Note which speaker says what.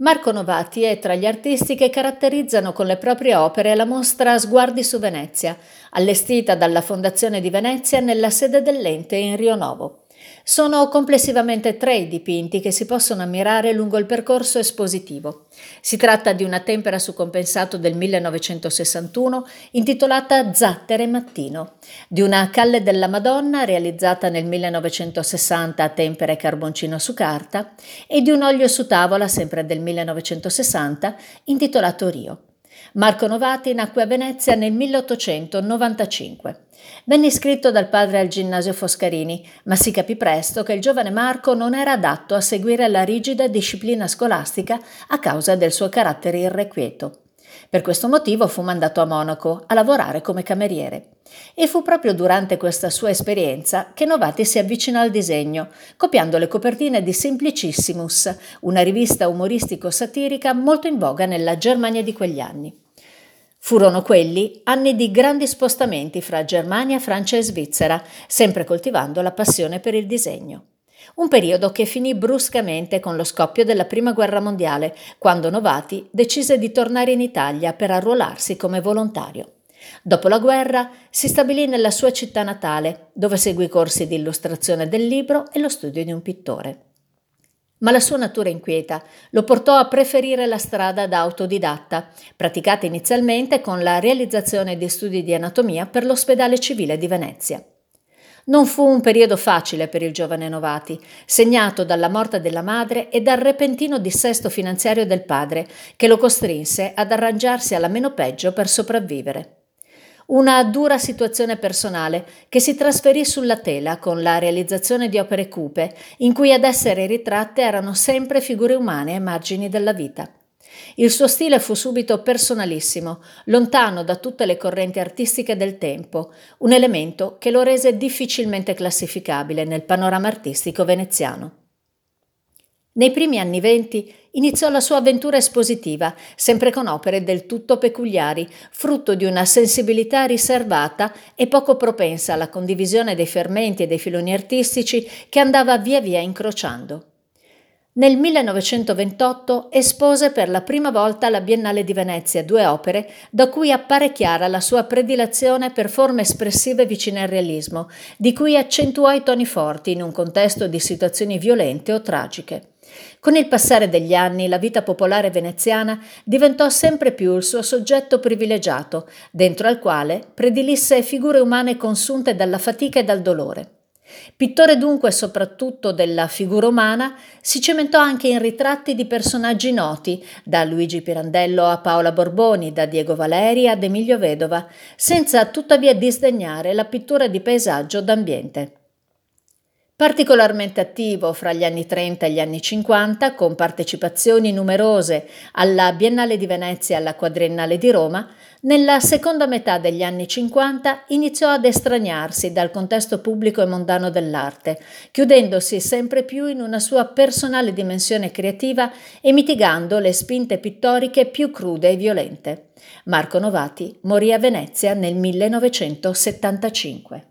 Speaker 1: Marco Novati è tra gli artisti che caratterizzano con le proprie opere la mostra Sguardi su Venezia, allestita dalla Fondazione di Venezia nella sede dell'ente in Rio Novo. Sono complessivamente tre i dipinti che si possono ammirare lungo il percorso espositivo. Si tratta di una tempera su compensato del 1961 intitolata Zattere Mattino, di una Calle della Madonna realizzata nel 1960 a tempera e carboncino su carta e di un olio su tavola sempre del 1960 intitolato Rio. Marco Novati nacque a Venezia nel 1895. Venne iscritto dal padre al ginnasio Foscarini, ma si capì presto che il giovane Marco non era adatto a seguire la rigida disciplina scolastica a causa del suo carattere irrequieto. Per questo motivo fu mandato a Monaco a lavorare come cameriere. E fu proprio durante questa sua esperienza che Novati si avvicinò al disegno, copiando le copertine di Simplicissimus, una rivista umoristico-satirica molto in voga nella Germania di quegli anni. Furono quelli anni di grandi spostamenti fra Germania, Francia e Svizzera, sempre coltivando la passione per il disegno. Un periodo che finì bruscamente con lo scoppio della Prima Guerra Mondiale, quando Novati decise di tornare in Italia per arruolarsi come volontario. Dopo la guerra si stabilì nella sua città natale, dove seguì corsi di illustrazione del libro e lo studio di un pittore. Ma la sua natura inquieta lo portò a preferire la strada da autodidatta, praticata inizialmente con la realizzazione di studi di anatomia per l'ospedale civile di Venezia. Non fu un periodo facile per il giovane Novati, segnato dalla morte della madre e dal repentino dissesto finanziario del padre, che lo costrinse ad arrangiarsi alla meno peggio per sopravvivere. Una dura situazione personale che si trasferì sulla tela con la realizzazione di opere cupe, in cui ad essere ritratte erano sempre figure umane ai margini della vita. Il suo stile fu subito personalissimo, lontano da tutte le correnti artistiche del tempo, un elemento che lo rese difficilmente classificabile nel panorama artistico veneziano. Nei primi anni venti iniziò la sua avventura espositiva, sempre con opere del tutto peculiari, frutto di una sensibilità riservata e poco propensa alla condivisione dei fermenti e dei filoni artistici che andava via via incrociando. Nel 1928 espose per la prima volta alla Biennale di Venezia due opere da cui appare chiara la sua predilezione per forme espressive vicine al realismo, di cui accentuò i toni forti in un contesto di situazioni violente o tragiche. Con il passare degli anni la vita popolare veneziana diventò sempre più il suo soggetto privilegiato, dentro al quale predilisse figure umane consunte dalla fatica e dal dolore. Pittore dunque soprattutto della figura umana, si cementò anche in ritratti di personaggi noti, da Luigi Pirandello a Paola Borboni, da Diego Valeri ad Emilio Vedova, senza tuttavia disdegnare la pittura di paesaggio d'ambiente. Particolarmente attivo fra gli anni 30 e gli anni 50, con partecipazioni numerose alla Biennale di Venezia e alla Quadriennale di Roma, nella seconda metà degli anni 50 iniziò ad estraniarsi dal contesto pubblico e mondano dell'arte, chiudendosi sempre più in una sua personale dimensione creativa e mitigando le spinte pittoriche più crude e violente. Marco Novati morì a Venezia nel 1975.